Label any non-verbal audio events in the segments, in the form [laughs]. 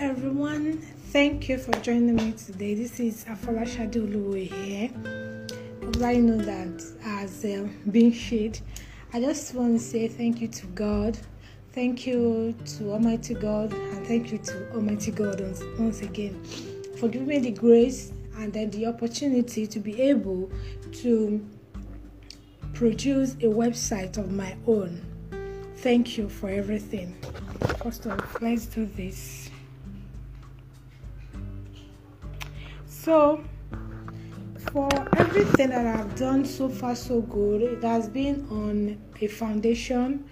Everyone, thank you for joining me today. This is Afolashade Oluwo here. I know that as uh, being shade, I just want to say thank you to God, thank you to Almighty God, and thank you to Almighty God once, once again for giving me the grace and then the opportunity to be able to produce a website of my own. Thank you for everything. First of all, let's do this. So, for everything that I've done so far, so good, it has been on a foundation,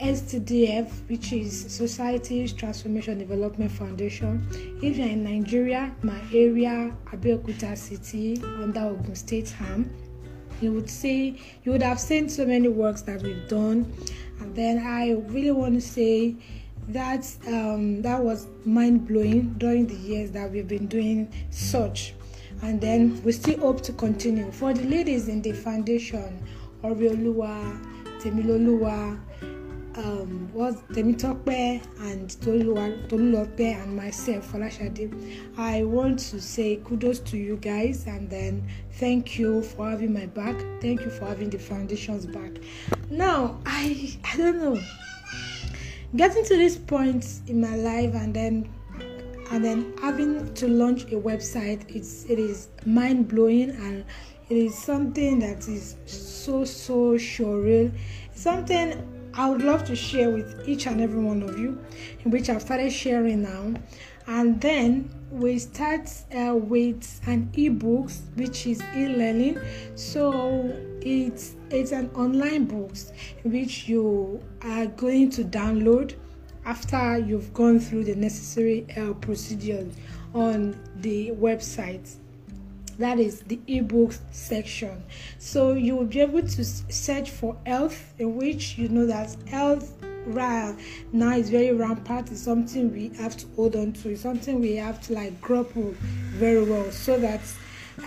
STDF, which is Society's Transformation Development Foundation. If you're in Nigeria, my area, Abeokuta City, under Ogun State Ham, you would see, you would have seen so many works that we've done and then I really want to say that um, that was mind blowing during the years that we've been doing such. And then we still hope to continue. For the ladies in the foundation, Oriolua, Temiloluwa, um, was Temitope and Tolulope and myself, Folashade. I want to say kudos to you guys and then thank you for having my back. Thank you for having the foundations back. Now, I I don't know. Getting to this point in my life and then and then having to launch a website, it's it is mind blowing and it is something that is so so surreal. Something I would love to share with each and every one of you, in which I've started sharing now. And then we start uh, with an ebooks, which is e-learning. So it's it's an online books which you are going to download after you've gone through the necessary uh, procedures on the website. That is the ebooks section. So you will be able to search for health in which you know that health right now is very rampant. It's something we have to hold on to. It's something we have to like grapple very well so that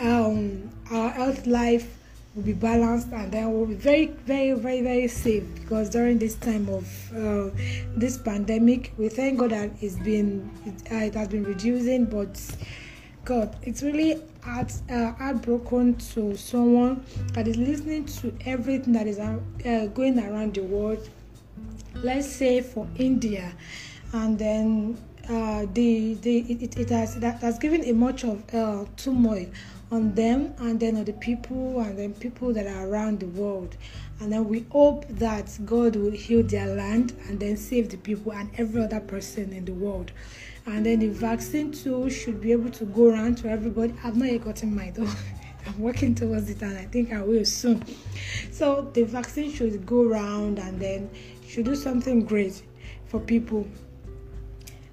um, our health life will be balanced and then we'll be very very very very safe because during this time of uh, this pandemic we thank god that it's been it, uh, it has been reducing but God, it's really heart, uh, heartbroken to someone that is listening to everything that is uh, going around the world. Let's say for India, and then uh, the the it, it has that has given a much of uh, turmoil on them and then on the people and then people that are around the world. And then we hope that god will heal their land and then save the people and every other person in the world. And then the vaccine too should be able to go around to everybody. I've not yet gotten mine though. [laughs] I'm working towards it and i think i will soon. So the vaccine should go around and then should do something great for people.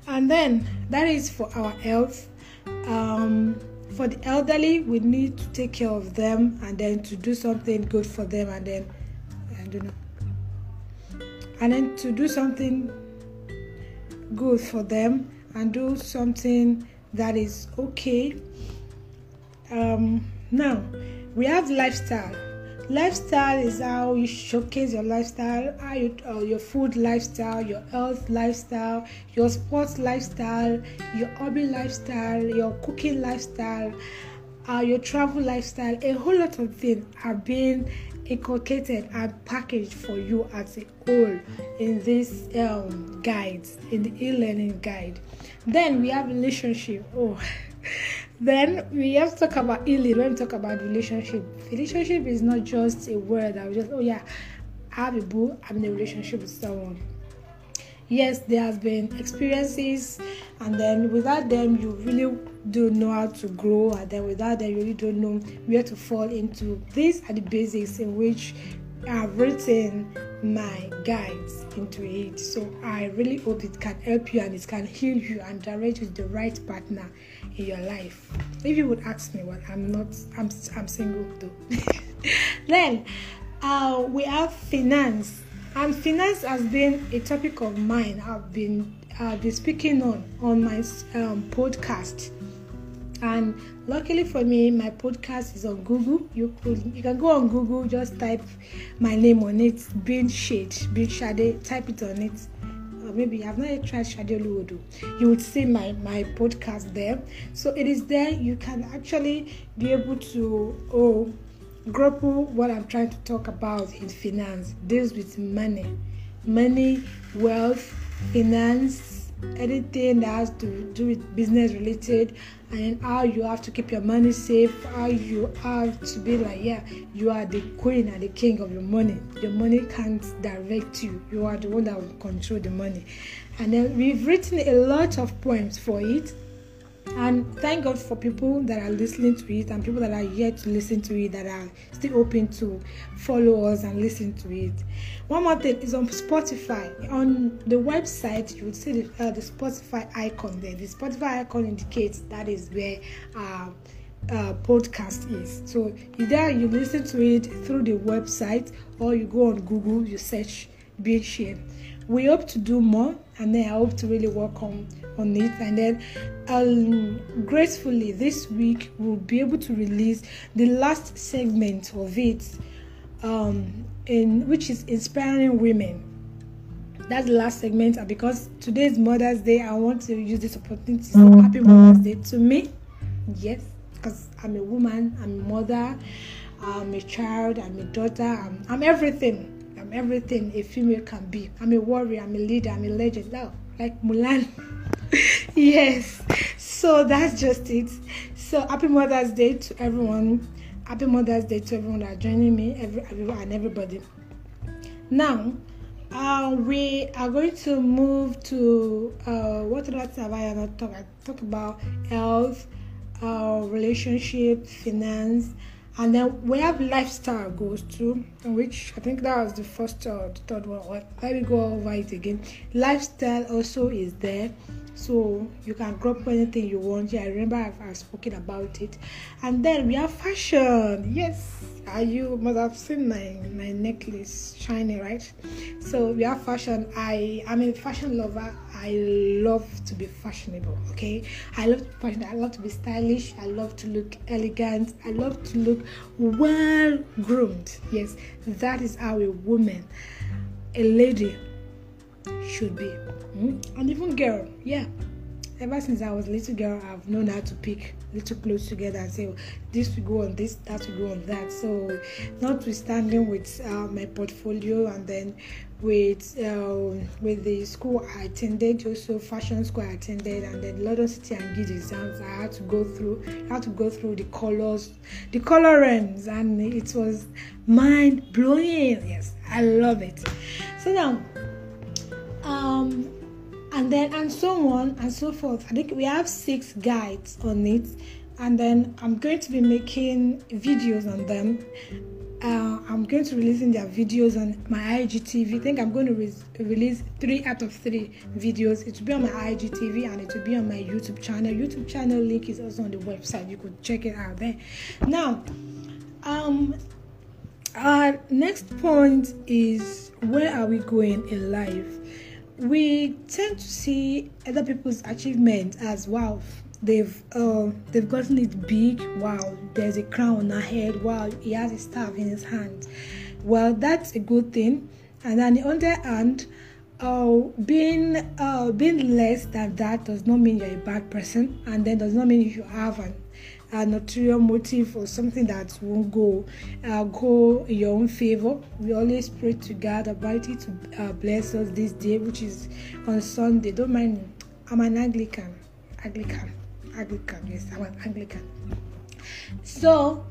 And then that is for our health. Um, for the elderly we need to take care of them and then to do something good for them and then i don't know and then to do something good for them and do something that is okay. Um, now, we have lifestyle. Lifestyle is how you showcase your lifestyle, how you, uh, your food lifestyle, your health lifestyle, your sports lifestyle, your hobby lifestyle, your cooking lifestyle, uh, your travel lifestyle. A whole lot of things are being inculcated and packaged for you as a whole in this um, guide, in the e-learning guide. Then we have relationship. Oh, [laughs] then we have to talk about healing when we talk about relationship. Relationship is not just a word that we just oh yeah, I have a boo, I'm in a relationship with someone. Yes, there has been experiences, and then without them, you really don't know how to grow, and then without them, you really don't know where to fall into. These are the basics in which I've written my guides into it. So I really hope it can help you and it can heal you and direct you to the right partner in your life. If you would ask me, well, I'm not, I'm, I'm single though. [laughs] then uh, we have finance, and finance has been a topic of mine. I've been I've been speaking on on my um, podcast and luckily for me my podcast is on google you could you can go on google just type my name on it being shade being shade type it on it uh, maybe you have not yet tried Shadioluodo, you would see my, my podcast there. So it is there. You can actually be able to oh grapple what I'm trying to talk about in finance, deals with money, money, wealth, finance, anything that has to do with business related and how you have to keep your money safe how you have to be like yeah you are the queen and the king of your money. Your money can't direct you. You are the one that will control the money. And then we've written a lot of poems for it and thank God for people that are listening to it and people that are yet to listen to it that are still open to follow us and listen to it. One more thing is on Spotify. On the website, you would see the, uh, the Spotify icon there. The Spotify icon indicates that is where uh, podcast is. So either you listen to it through the website or you go on Google, you search Being Shade. We hope to do more, and then I hope to really work on it and then um, gracefully this week we'll be able to release the last segment of it um, in which is inspiring women. That's the last segment and because today is mother's day i want to use this opportunity to say happy mother's day to me. Yes because i'm a woman i'm a mother i'm a child i'm a daughter i'm, I'm everything i'm everything a female can be. I'm a warrior i'm a leader i'm a legend. Now like mulan [laughs] [laughs] yes so that's just it so happy mother's day to everyone happy mother's day to everyone that are joining me every, everyone and everybody now uh, we are going to move to uh, what else have I not talk? Talk about health, uh, relationship, finance, and then we have lifestyle goals too, which I think that was the first or the third one. Let me go over it again. Lifestyle also is there so you can drop anything you want. Yeah i remember I've, I've, spoken about it. And then we have fashion. Yes. You must have seen my my necklace shining right? So we have fashion. I i'm a fashion lover. I love to be fashionable okay? I love fashion i love to be stylish. I love to look elegant. I love to look well groomed yes that is how a woman a lady should be Mm-hmm. And even girl, yeah. Ever since I was a little girl, I've known how to pick little clothes together and say, oh, this will go on this, that will go on that. So, notwithstanding with uh, my portfolio and then with uh, with the school I attended, also fashion school I attended, and then London City and Guild exams, I had to go through. I had to go through the colors, the colorings, and it was mind blowing. Yes, I love it. So now, um and then and so on and so forth. I think we have six guides on it, and then I'm going to be making videos on them. Uh, I'm going to releasing their videos on my IGTV. I think I'm going to re- release three out of three videos. It will be on my IGTV and it will be on my YouTube channel. YouTube channel link is also on the website. You could check it out there. Now, um, our next point is where are we going in life? We tend to see other people's achievements as wow they've uh, they've gotten it big. Wow there's a crown on her head. Wow he has a staff in his hand. Well that's a good thing. And then, on the other hand uh, being uh, being less than that does not mean you're a bad person and then does not mean you have an ulterior motive or something that won't go uh, go in your own favor. We always pray to God about it to uh, bless us this day, which is on Sunday. Don't mind me. I'm an Anglican. Anglican. Anglican. Yes, I'm an Anglican. So,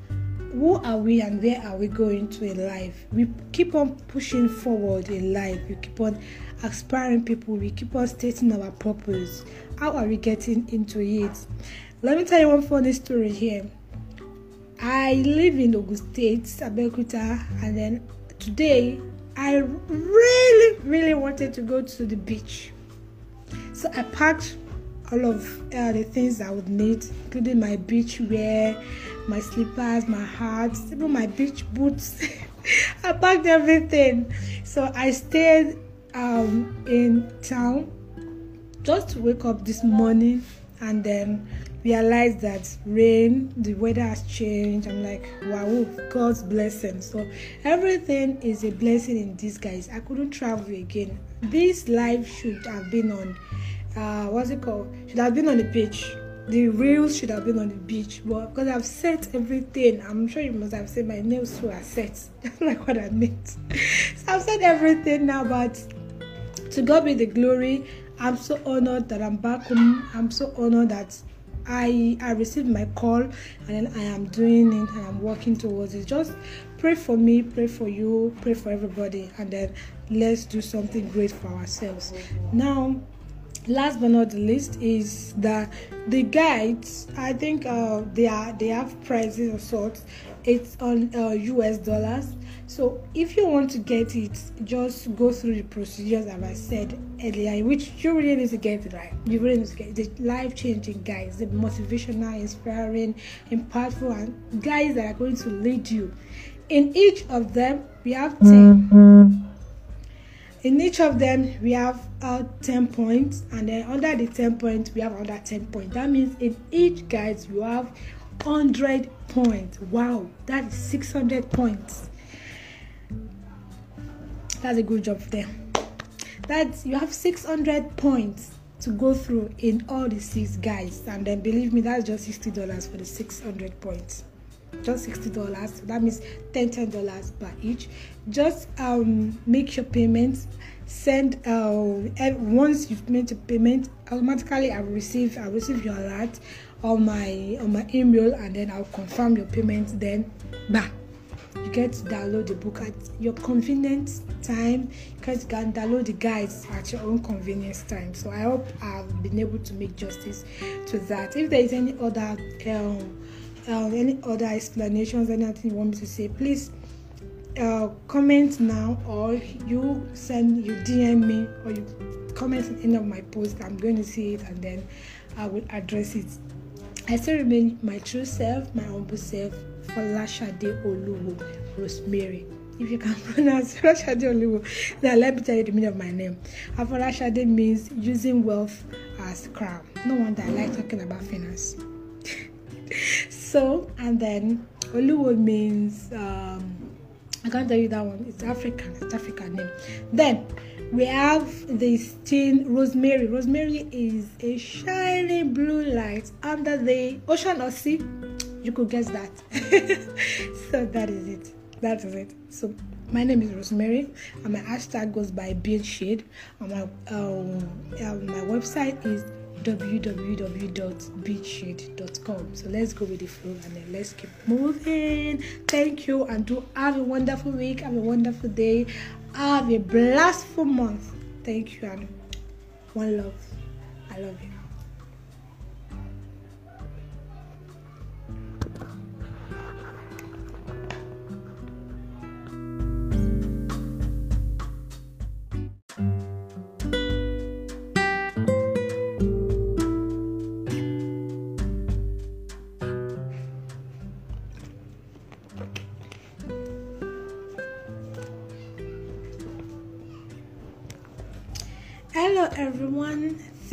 who are we and where are we going to in life? We keep on pushing forward in life. We keep on aspiring people. We keep on stating our purpose. How are we getting into it? Let me tell you one funny story here. I live in Ogun State, Abeokuta, and then today I really, really wanted to go to the beach. So I packed all of uh, the things I would need, including my beach wear, my slippers, my hats, even my beach boots. [laughs] I packed everything. So I stayed um, in town just to wake up this morning and then realized that rain, the weather has changed. I'm like, wow, God's blessing. So everything is a blessing in disguise. I couldn't travel again. This life should have been on, uh, what's it called? Should have been on the beach. The reels should have been on the beach, but because I've set everything, I'm sure you must have seen my nails are set. [laughs] like what I meant. so I've set everything now, but to God be the glory. I'm so honored that I'm back home. I'm so honored that I I received my call and then I am doing it and I'm working towards it. Just pray for me, pray for you, pray for everybody, and then let's do something great for ourselves. Now, last but not the least is that the guides. I think uh, they are they have prices of sorts. It's on uh, US dollars so if you want to get it, just go through the procedures as I said earlier, which you really need to get it right. You really need to get the life changing guys, the motivational, inspiring, impactful, and guys that are going to lead you. In each of them, we have 10. In each of them, we have uh, 10 points, and then under the 10 points, we have another 10 points. That means in each guide, you have 100 points. Wow, that is 600 points that's a good job for them. That's you have 600 points to go through in all the six guys, and then believe me, that's just $60 for the 600 points. Just $60. So that means 10 $10 per each. Just um, make your payments. Send uh, once you've made your payment, automatically I will receive I will receive your alert on my on my email, and then I'll confirm your payment. Then, bam you get to download the book at your convenient time. Because you can download the guides at your own convenience time. So i hope i've been able to make justice to that. If there is any other um, uh, any other explanations anything you want me to say please uh, comment now or you send you dm me or you comment on any of my posts. I'm going to see it and then i will address it. I still remain my true self my humble self Folashade Oluwo Rosemary. If you can [laughs] pronounce Folashade Oluwo, then let me tell you the meaning of my name. Afolashade means using wealth as crown. No wonder I like talking about finance. [laughs] so, and then Oluwo means um, I can't tell you that one. It's African. It's African name. Then we have this teen rosemary. Rosemary is a shining blue light under the ocean or sea you could guess that. [laughs] so that is it. That is it. So my name is Rosemary, and my hashtag goes by Beard Shade. And my um, um, my website is www.beingshade.com. So let's go with the flow and then let's keep moving. Thank you, and do have a wonderful week. Have a wonderful day. Have a blissful month. Thank you, and one love. I love you.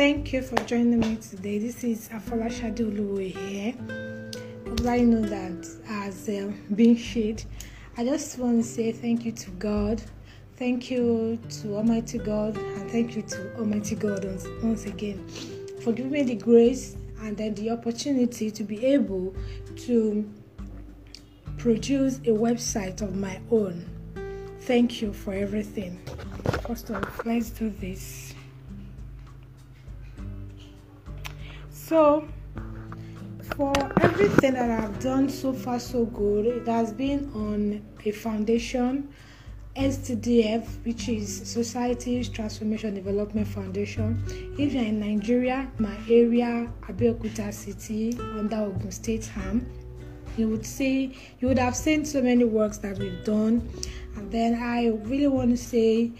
Thank you for joining me today. This is Afolashade Oluwo here. I know that as uh, being shade, I just want to say thank you to God, thank you to Almighty God, and thank you to Almighty God once, once again for giving me the grace and then the opportunity to be able to produce a website of my own. Thank you for everything. First of all, let's do this. So, for everything that I've done so far, so good, it has been on a foundation, STDF, which is Society's Transformation Development Foundation. If you're in Nigeria, my area, Abeokuta City, under Ogun State Ham, you would see, you would have seen so many works that we've done. And then I really want to say,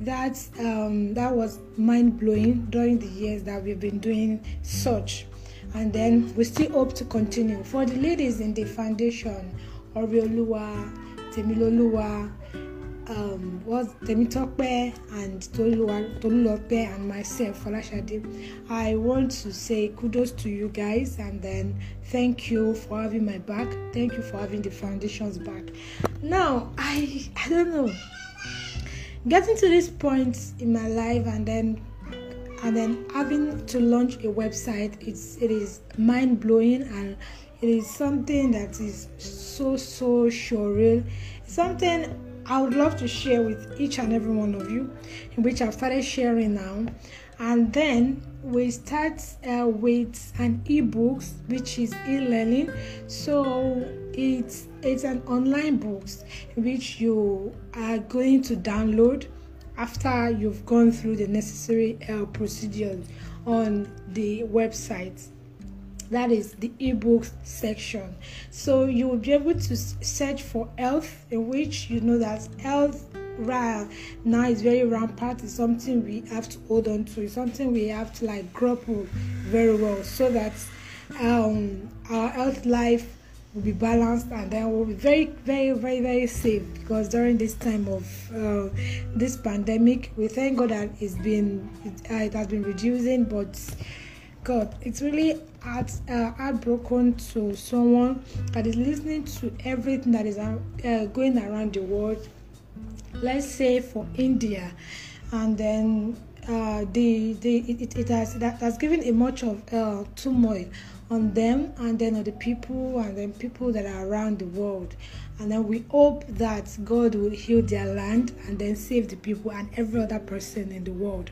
that um, that was mind blowing during the years that we've been doing such, and then we still hope to continue. For the ladies in the foundation, Orioluwa, Temiloluwa, um, was Temitope and Tolulope and myself, Folashade. I want to say kudos to you guys and then thank you for having my back. Thank you for having the foundations back. Now, I I don't know. Getting to this point in my life and then and then having to launch a website, it's it is mind blowing and it is something that is so so surreal. Something I would love to share with each and every one of you, in which I've started sharing now. And then we start uh, with an ebooks, which is e-learning. So it's it's an online books which you are going to download after you've gone through the necessary uh, procedures on the website. That is the ebooks section. So you will be able to search for health in which you know that health right now is very rampant. It's something we have to hold on to. It's something we have to like grapple very well so that um, our health life will be balanced and then we'll be very very very very safe because during this time of uh, this pandemic we thank god that it's been it, uh, it has been reducing but God, it's really heart, uh, heartbroken to someone that is listening to everything that is uh, going around the world. Let's say for India, and then uh, the the it, it has that has given a much of uh, turmoil on them and then on the people and then people that are around the world and then we hope that god will heal their land and then save the people and every other person in the world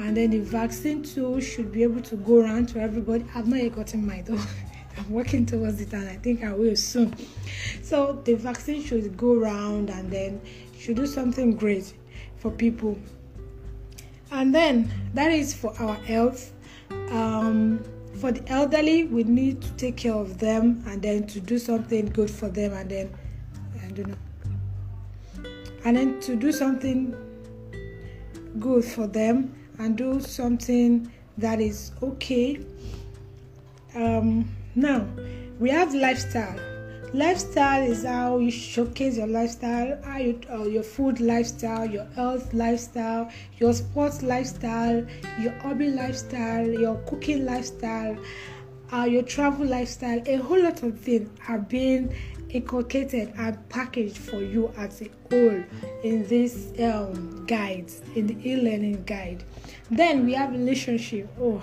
and then the vaccine too should be able to go around to everybody. I've not yet gotten mine though. [laughs] I'm working towards it and I think I will soon. So the vaccine should go around and then should do something great for people. And then that is for our health. Um, for the elderly, we need to take care of them and then to do something good for them and then I don't know. And then to do something good for them and do something that is okay. Um, now, we have lifestyle. Lifestyle is how you showcase your lifestyle, how you, uh, your food lifestyle, your health lifestyle, your sports lifestyle, your hobby lifestyle, your cooking lifestyle, uh, your travel lifestyle. A whole lot of things are being inculcated and packaged for you as a whole in this um, guide, in the e-learning guide. Then we have relationship. Oh,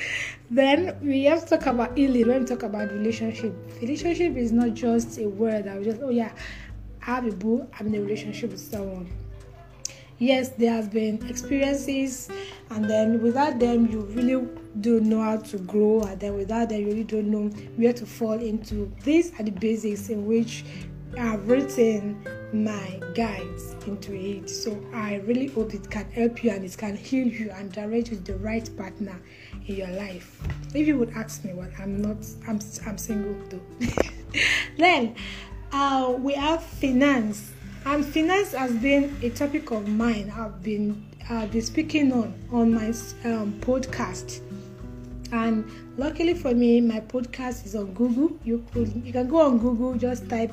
[laughs] then we have to talk about healing when we talk about relationship. Relationship is not just a word that we just oh yeah, I have a boo, I'm in a relationship with someone. Yes, there has been experiences, and then without them, you really don't know how to grow, and then without them, you really don't know where to fall into. These are the basics in which I've written my guides into it. So I really hope it can help you and it can heal you and direct you to the right partner in your life. If you would ask me, well, I'm not, I'm, I'm single though. [laughs] then uh, we have finance, and finance has been a topic of mine. I've been I've been speaking on on my um, podcast and luckily for me my podcast is on google you could you can go on google just type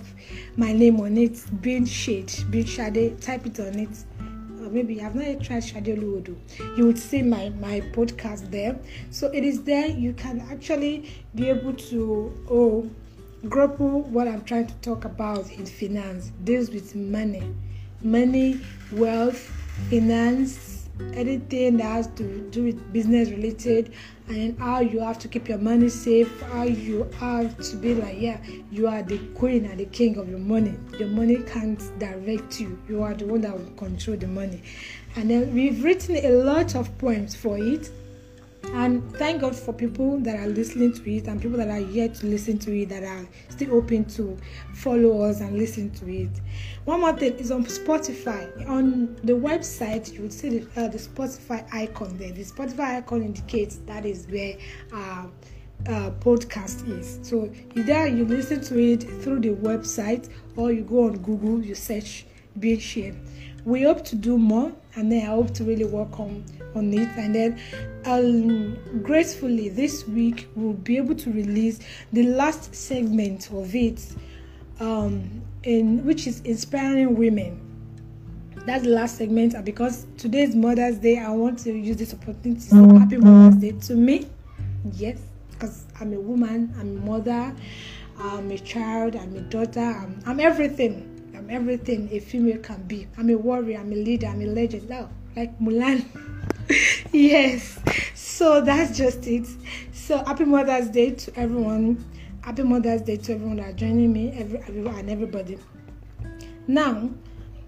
my name on it being shade being shade type it on it or maybe i've not yet tried shade Oluwodo. you would see my my podcast there. So it is there. You can actually be able to oh grapple what i'm trying to talk about in finance. Deals with money. Money wealth finance anything that has to do with business related and how you have to keep your money safe how you have to be like yeah you are the queen and the king of your money. Your money can't direct you. You are the one that will control the money. And then we've written a lot of poems for it and thank God for people that are listening to it and people that are yet to listen to it that are still open to follow us and listen to it. One more thing is on Spotify. On the website, you would see the, uh, the Spotify icon there. The Spotify icon indicates that is where uh, podcast is. So either you listen to it through the website or you go on Google, you search Being Shade. We hope to do more, and then I hope to really work on on it. And then um, gracefully this week we'll be able to release the last segment of it um, in which is inspiring women. That's the last segment and because today is mother's day i want to use this opportunity to say happy mother's day to me. Yes because i'm a woman i'm a mother i'm a child i'm a daughter i'm, I'm everything i'm everything a female can be. I'm a warrior i'm a leader i'm a legend. Now like mulan. [laughs] Yes. So that's just it. So happy mother's day to everyone. Happy mother's day to everyone that are joining me every, everyone and everybody. Now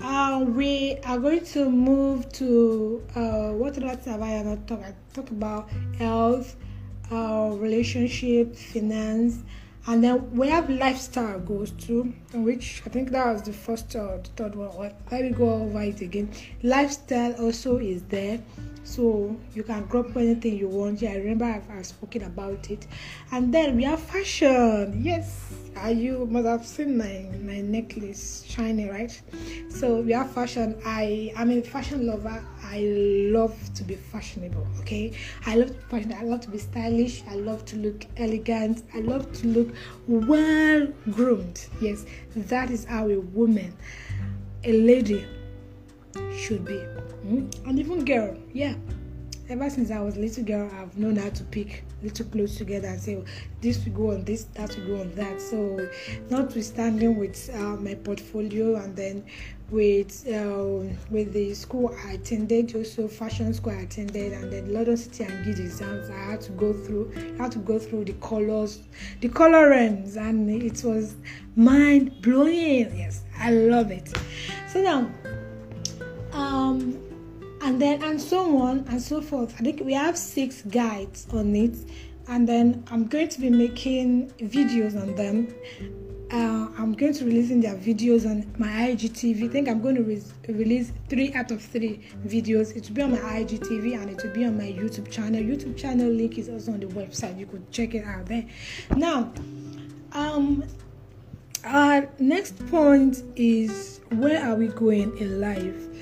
uh, we are going to move to uh, what else have I not talk? I talk about? Health, uh, relationship, finance, and then we have lifestyle goals too, which I think that was the first or the third one. Let me go over it again. Lifestyle also is there so you can crop anything you want. Yeah i remember I've, I've, spoken about it. And then we have fashion. Yes. You must have seen my my necklace shining right? So we have fashion. I i'm a fashion lover. I love to be fashionable okay? I love fashion i love to be stylish. I love to look elegant. I love to look well groomed yes that is how a woman a lady should be Mm-hmm. And even girl, yeah. Ever since I was a little girl, I've known how to pick little clothes together and say, oh, this will go on this, that will go on that. So, notwithstanding with uh, my portfolio and then with uh, with the school I attended, also fashion school I attended, and then London City and Guild exams, I had to go through. I had to go through the colors, the colorings, and it was mind blowing. Yes, I love it. So now, um and then and so on and so forth. I think we have six guides on it, and then I'm going to be making videos on them. Uh, I'm going to releasing their videos on my IGTV. I think I'm going to re- release three out of three videos. It will be on my IGTV and it will be on my YouTube channel. YouTube channel link is also on the website. You could check it out there. Now, um, our next point is where are we going in life?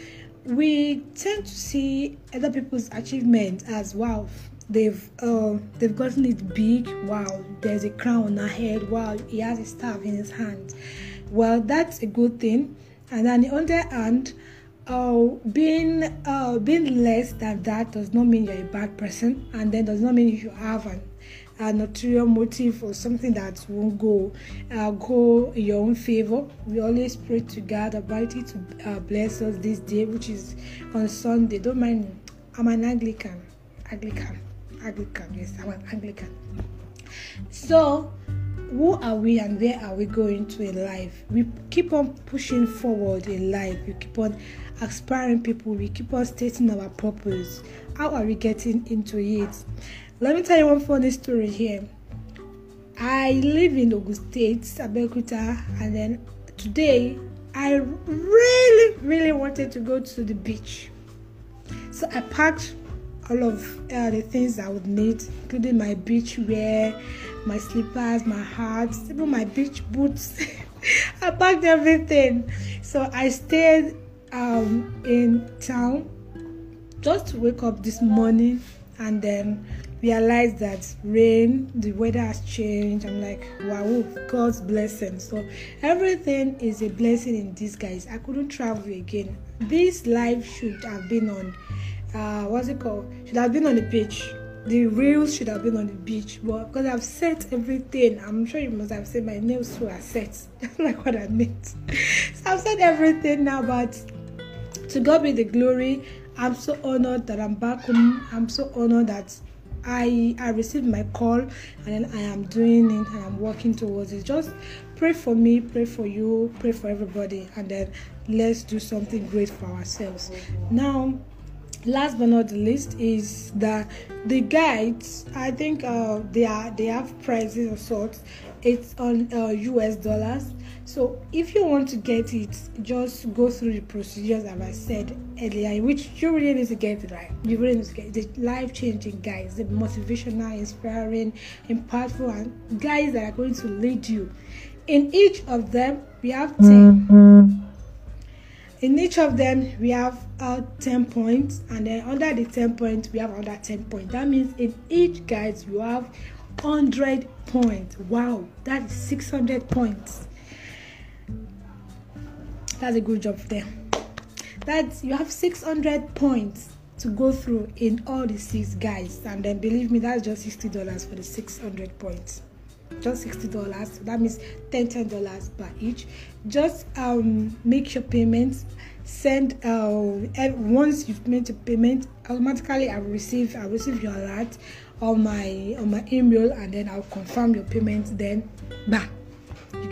We tend to see other people's achievements as wow they've uh, they've gotten it big. Wow there's a crown on her head. Wow he has a staff in his hand. Well that's a good thing. And then, on the other hand uh, being uh, being less than that does not mean you're a bad person and then does not mean you have an ulterior motive or something that won't go uh, go in your own favor. We always pray to God Almighty to uh, bless us this day, which is on Sunday. Don't mind me. I'm an Anglican. Anglican. Anglican. Yes, I'm an Anglican. So, who are we and where are we going to in life? We keep on pushing forward in life. We keep on aspiring people. We keep on stating our purpose. How are we getting into it? Let me tell you one funny story here. I live in Ogun State, Abeokuta, and then today I really, really wanted to go to the beach. So I packed all of uh, the things I would need, including my beach wear, my slippers, my hats, even my beach boots. [laughs] I packed everything. So I stayed um, in town just to wake up this morning and then realized that rain, the weather has changed. I'm like, wow, God's blessing. So everything is a blessing in disguise. I couldn't travel again. This life should have been on, uh, what's it called? Should have been on the beach. The reels should have been on the beach, but because I've set everything, I'm sure you must have seen my nails too are set. [laughs] like what I meant. so I've set everything now, but to God be the glory. I'm so honored that I'm back home. I'm so honored that I I received my call and then I am doing it and I'm working towards it. Just pray for me, pray for you, pray for everybody, and then let's do something great for ourselves. Now, last but not the least is that the guides. I think uh, they are they have prices of sorts. It's on uh, US dollars so if you want to get it, just go through the procedures as I said earlier, which you really need to get it right. You really need to get the life changing guys, the motivational, inspiring, impactful, and guys that are going to lead you. In each of them, we have 10. In each of them, we have uh, 10 points, and then under the 10 points, we have another 10 points. That means in each guide, you have 100 points. Wow, that is 600 points that's a good job for them. That's you have 600 points to go through in all the six guys, and then believe me, that's just $60 for the 600 points. Just sixty dollars. So that means ten ten dollars per each. Just um make your payments. Send uh once you've made the payment automatically i will receive i will receive your alert on my on my email and then i'll confirm your payment then you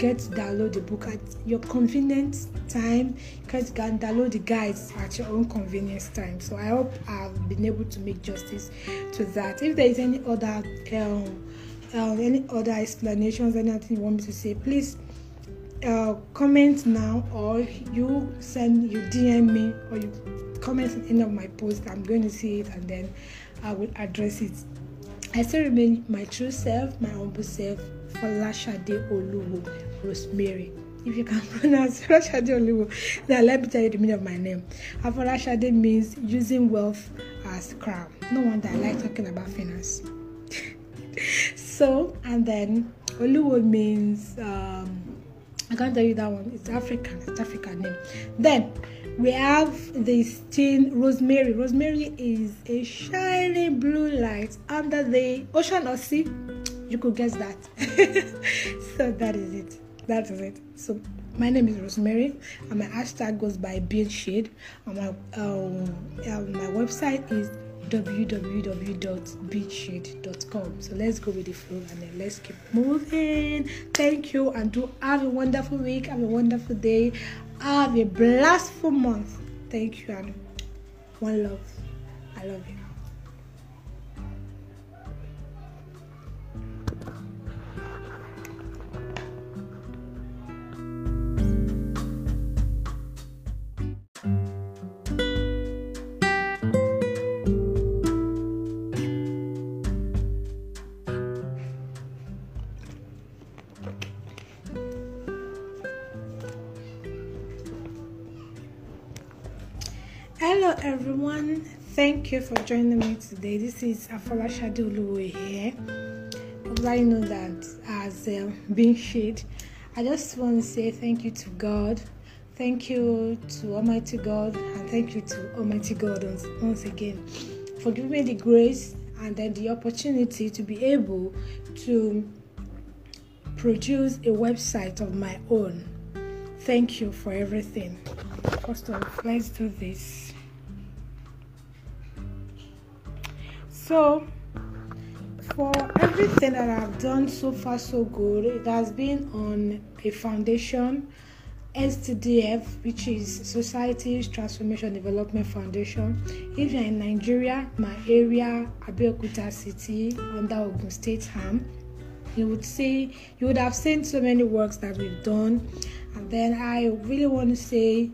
get to download the book at your convenient time you can download the guides at your own convenience time. So i hope i've been able to make justice to that. If there is any other um, uh, any other explanations anything you want me to say please uh, comment now or you send you dm me or you comment on any of my posts. I'm going to see it and then i will address it. I still remain my true self my humble self Folashade Oluwo Rosemary. If you can [laughs] pronounce Folashade Oluwo, then let me tell you the meaning of my name. Folashade means using wealth as crown. No wonder I like talking about finance. [laughs] so, and then Oluwo means um, I can't tell you that one. It's African. It's African name. Then we have the stain rosemary. Rosemary is a shiny blue light under the ocean or sea. You could guess that. [laughs] so that is it. That is it. So my name is Rosemary, and my hashtag goes by Beard Shade. And my um, um, my website is www.beingshade.com. So let's go with the flow and then let's keep moving. Thank you and do have a wonderful week. Have a wonderful day. Have a blissful month. Thank you and one love. I love you. Thank you for joining me today. This is Afolashade Oluwo here. I know that as uh, being shade, I just want to say thank you to God, thank you to Almighty God, and thank you to Almighty God once, once again for giving me the grace and then the opportunity to be able to produce a website of my own. Thank you for everything. First of all, let's do this. So, for everything that I've done so far, so good, it has been on a foundation, STDF, which is Society's Transformation Development Foundation. If you're in Nigeria, my area, Abeokuta City, under Ogun State Ham, you would see, you would have seen so many works that we've done. And then I really want to say,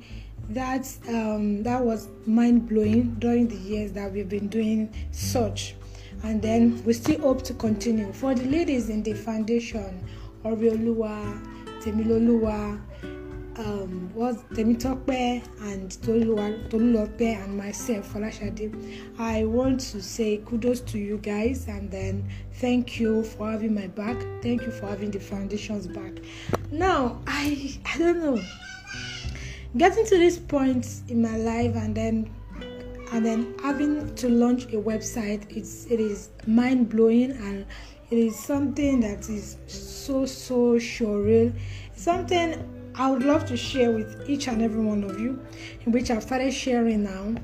that um, that was mind blowing during the years that we've been doing such, and then we still hope to continue. For the ladies in the foundation, Oriolua, Temiloluwa, um, was Temitope and Tolulope and myself, Folashade. I want to say kudos to you guys and then thank you for having my back. Thank you for having the foundations back. Now, I I don't know getting to this point in my life and then and then having to launch a website it's it is mind blowing and it is something that is so so surreal. Something i would love to share with each and every one of you in which i've started sharing now.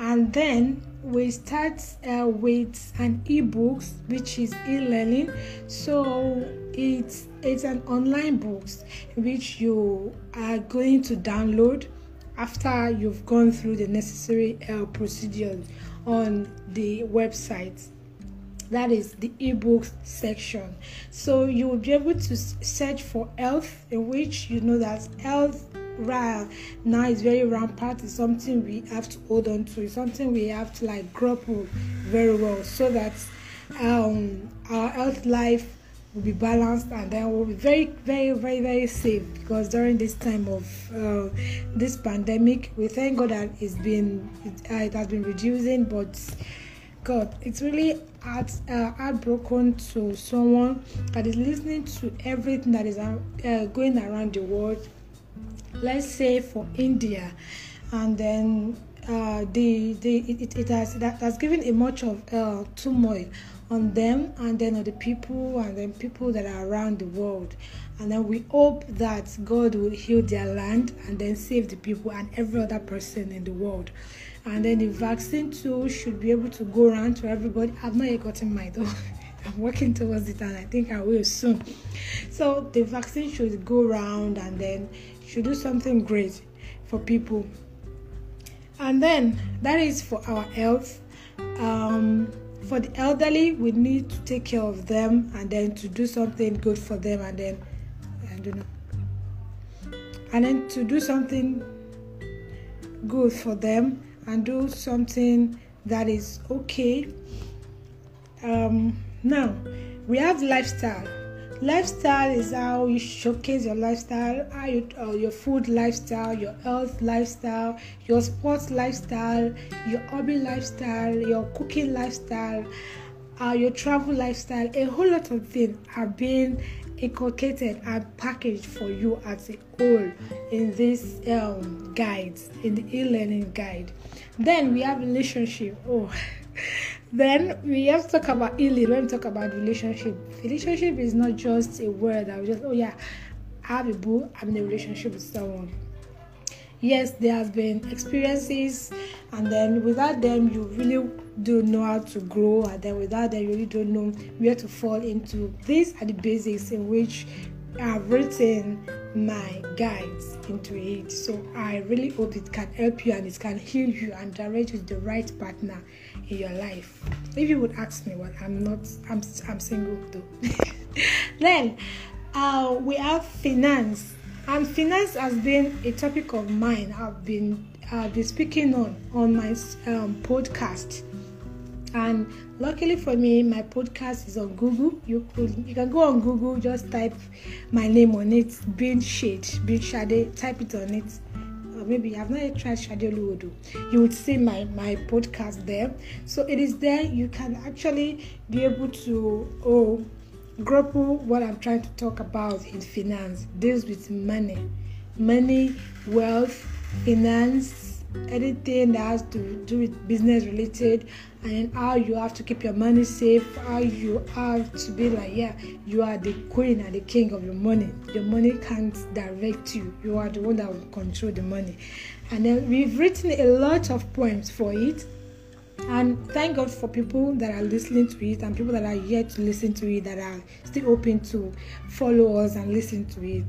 And then we start uh, with an ebooks which is e-learning. So it's it's an online books which you are going to download after you've gone through the necessary uh, procedures on the website. That is the ebooks section. So you will be able to search for health in which you know that health right. Now is very rampant. It's something we have to hold on to. It's something we have to like grapple very well so that um, our health life will be balanced and then we'll be very very very very safe because during this time of uh, this pandemic we thank god that it's been it, uh, it has been reducing but god it's really heart, uh, heartbroken to someone that is listening to everything that is uh, going around the world let's say for india and then uh, the the it, it has that has given a much of uh, turmoil on them and then on the people and then people that are around the world. And then we hope that god will heal their land and then save the people and every other person in the world. And then the vaccine too should be able to go around to everybody. I've not yet gotten mine though. [laughs] I'm working towards it and i think i will soon. So the vaccine should go around and then should do something great for people. And then that is for our health. Um, for the elderly we need to take care of them and then to do something good for them and then i don't know. And then to do something good for them and do something that is okay. Um, now we have lifestyle lifestyle is how you showcase your lifestyle how you uh, your food lifestyle your health lifestyle your sports lifestyle your hobby lifestyle your cooking lifestyle uh, your travel lifestyle. A whole lot of things are being inculcated and packaged for you as a whole in this um, guides in the e-learning guide. Then we have relationship. Oh [laughs] Then we have to talk about healing when we talk about relationship. Relationship is not just a word that we just, oh yeah, I have a boo, I'm in a relationship with someone. Yes, there has been experiences, and then without them, you really don't know how to grow, and then without them, you really don't know where to fall into. These are the basics in which I've written my guides into it. So I really hope it can help you and it can heal you and direct you to the right partner in your life. If you would ask me, well, I'm not, I'm, I'm single though. [laughs] then uh, we have finance, and finance has been a topic of mine. I've been I've been speaking on on my um, podcast, and luckily for me, my podcast is on Google. You could you can go on Google, just type my name on it, Being Shade, Being Shade, type it on it maybe I've not yet tried Shadioluodo, you would see my, my podcast there. So it is there you can actually be able to oh grapple what I'm trying to talk about in finance, deals with money, money, wealth, finance, anything that has to do with business related and how you have to keep your money safe how you have to be like yeah you are the queen and the king of your money. Your money can't direct you. You are the one that will control the money. And then we've written a lot of poems for it and thank God for people that are listening to it and people that are yet to listen to it that are still open to follow us and listen to it.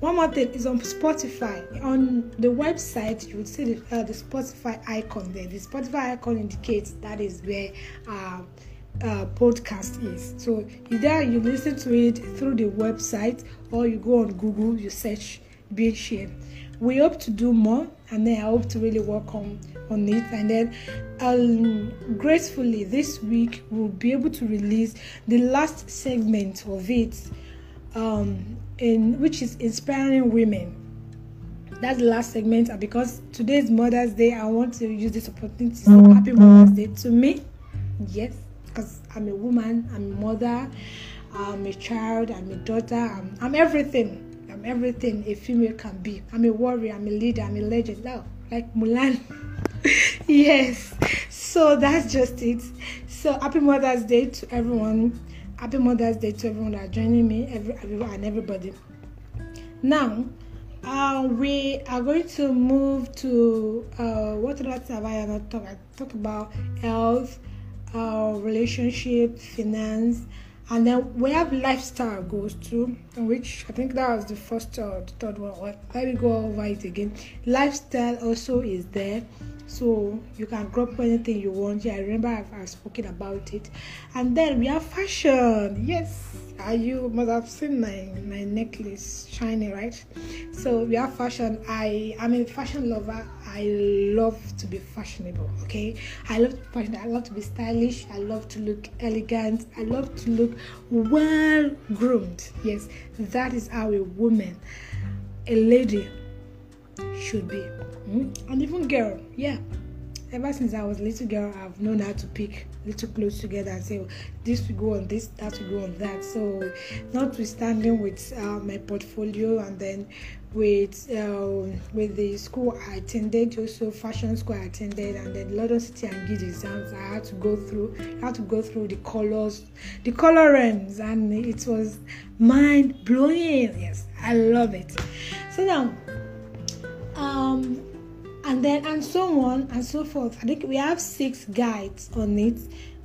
One more thing is on Spotify. On the website, you will see the, uh, the Spotify icon there. The Spotify icon indicates that is where uh, podcast is. So either you listen to it through the website or you go on Google, you search Being Shade. We hope to do more, and then I hope to really work on it and then um, gracefully this week we'll be able to release the last segment of it um, in which is inspiring women. That's the last segment and because today is mother's day i want to use this opportunity to say happy mother's day to me. Yes because i'm a woman i'm a mother i'm a child i'm a daughter i'm, I'm everything i'm everything a female can be. I'm a warrior i'm a leader i'm a legend. Now like mulan [laughs] [laughs] yes. So that's just it. So happy mother's day to everyone. Happy mother's day to everyone that joining me every, everyone and everybody. Now uh, we are going to move to uh, what else have I not talk? Talk about? Health, uh, relationship, finance, and then we have lifestyle goals too, which I think that was the first or the third one. Let me go over it again. Lifestyle also is there. So you can crop anything you want. Yeah i remember I've, I've spoken about it. And then we have fashion. Yes are you must have seen my my necklace shining right? So we have fashion. I i'm a fashion lover. I love to be fashionable okay? I love fashion i love to be stylish. I love to look elegant. I love to look well groomed yes that is how a woman a lady should be. Mm? and even girl yeah ever since I was a little girl, I've known how to pick little clothes together and say, oh, this will go on this, that will go on that. So, notwithstanding with uh, my portfolio and then with uh, with the school I attended, also fashion school I attended, and then London City and Guild exams. I had to go through, I had to go through the colors, the colorings, and it was mind blowing. Yes, I love it. So now, um, and then and so on and so forth. I think we have six guides on it,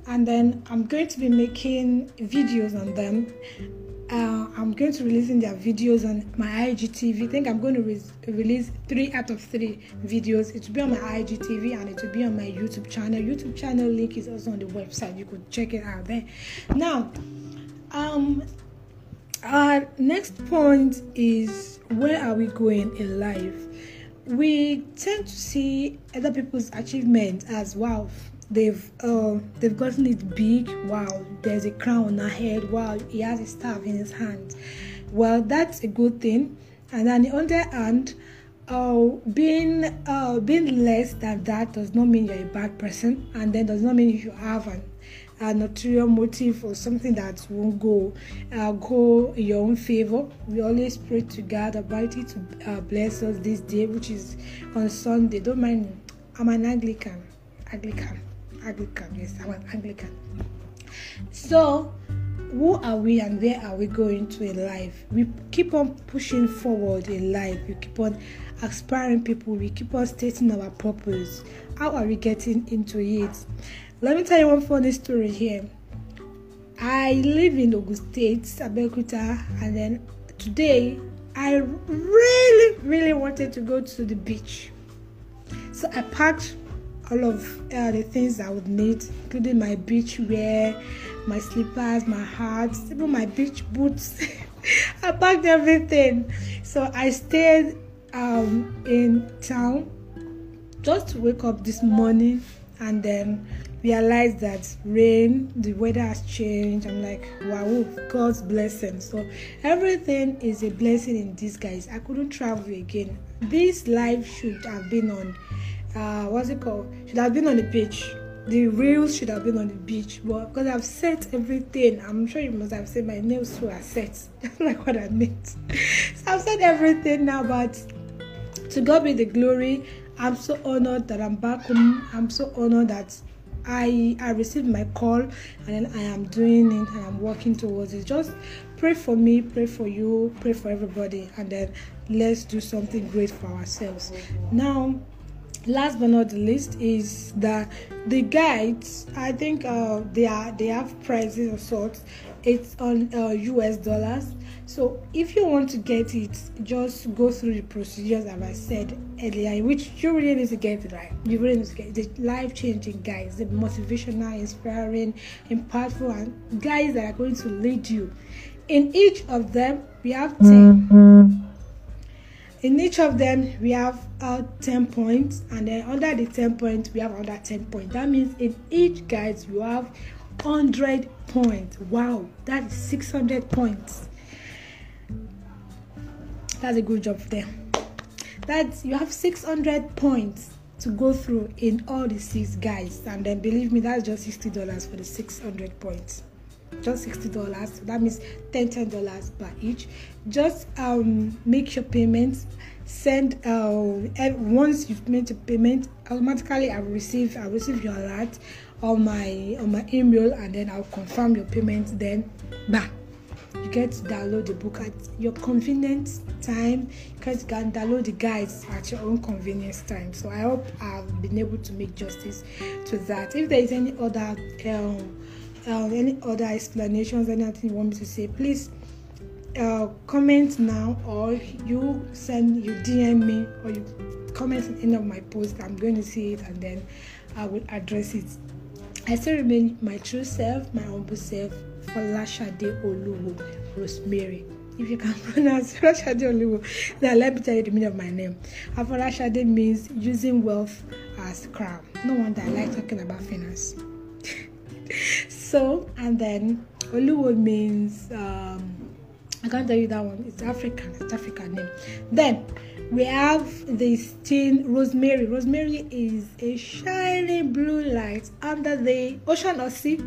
and then I'm going to be making videos on them uh, I'm going to releasing their videos on my IGTV. I think I'm going to re- release three out of three videos. It will be on my IGTV and it will be on my YouTube channel. YouTube channel link is also on the website. You could check it out there. Now, um, our next point is where are we going in life? We tend to see other people's achievements as wow they've uh, they've gotten it big. Wow, there's a crown on her head. Wow, he has a staff in his hand. Well, that's a good thing. And then, on the other hand, uh, being uh, being less than that does not mean you're a bad person, and then does not mean you have an ulterior motive or something that won't go uh, go in your own favor. We always pray to God Almighty to uh, bless us this day, which is on Sunday. Don't mind me. I'm an Anglican. Anglican. Anglican. Yes, I'm an Anglican. So, who are we and where are we going to in life? We keep on pushing forward in life. We keep on aspiring people. We keep on stating our purpose. How are we getting into it? Let me tell you one funny story here. I live in Ogun State, Abeokuta, and then today I really, really wanted to go to the beach. So I packed all of uh, the things I would need, including my beach wear, my slippers, my hats, even my beach boots. [laughs] I packed everything. So I stayed um, in town just to wake up this morning and then realize that rain, the weather has changed. I'm like, wow, God's blessing. So everything is a blessing in disguise. I couldn't travel again. This life should have been on uh, what's it called? Should have been on the beach. The reels should have been on the beach, but because I've set everything, I'm sure you must have seen my nails too are set. [laughs] like what I meant. so I've set everything now, but to God be the glory. I'm so honored that I'm back home. I'm so honored that I I received my call and then I am doing it and I'm working towards it. Just pray for me, pray for you, pray for everybody, and then let's do something great for ourselves. Now last but not the least is that the guides i think uh, they are they have prices of sorts it's on uh, us dollars so if you want to get it just go through the procedures as i said earlier which you really need to get it right. You really need to get the life-changing guys. The motivational inspiring impactful and guys that are going to lead you. In each of them we have 10 in each of them we have uh, 10 points and then under the 10 points we have another 10 points. That means in each guide you have 100 points. Wow that is 600 points that's a good job for them. That's you have 600 points to go through in all the six guides and then believe me that's just 60 dollars for the 600 points. Just sixty dollars. So that means ten ten dollars per each. Just um make your payments. Send uh once you've made the payment automatically i will receive i receive your alert on my on my email and then i'll confirm your payment then bah you get to download the book at your convenient time Because you can download the guides at your own convenience time so i hope i've been able to make justice to that if there is any other um, uh, any other explanations, anything you want me to say, please uh, comment now or you send you DM me or you comment on any of my posts. I'm going to see it and then I will address it. I still remain my true self, my humble self, Folashade Oluwo Rosemary. If you can [laughs] pronounce Folashade Oluwo, then let me tell you the meaning of my name. Folashade means using wealth as crown. No wonder I like talking about finance. [laughs] so and then Oluwo means um, I can't tell you that one. It's African. It's African name. Then we have this steam rosemary. Rosemary is a shiny blue light under the ocean or sea.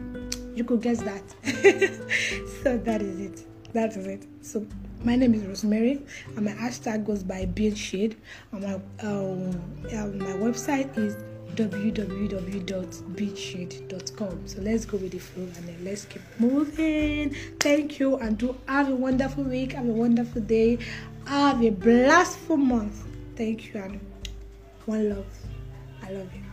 You could guess that. [laughs] so that is it. That is it. So my name is Rosemary, and my hashtag goes by Being Shade. And my um, um, my website is www.beingshade.com. So let's go with the flow and then let's keep moving. Thank you, and do have a wonderful week. Have a wonderful day. Have a blissful month. Thank you, and one love. I love you.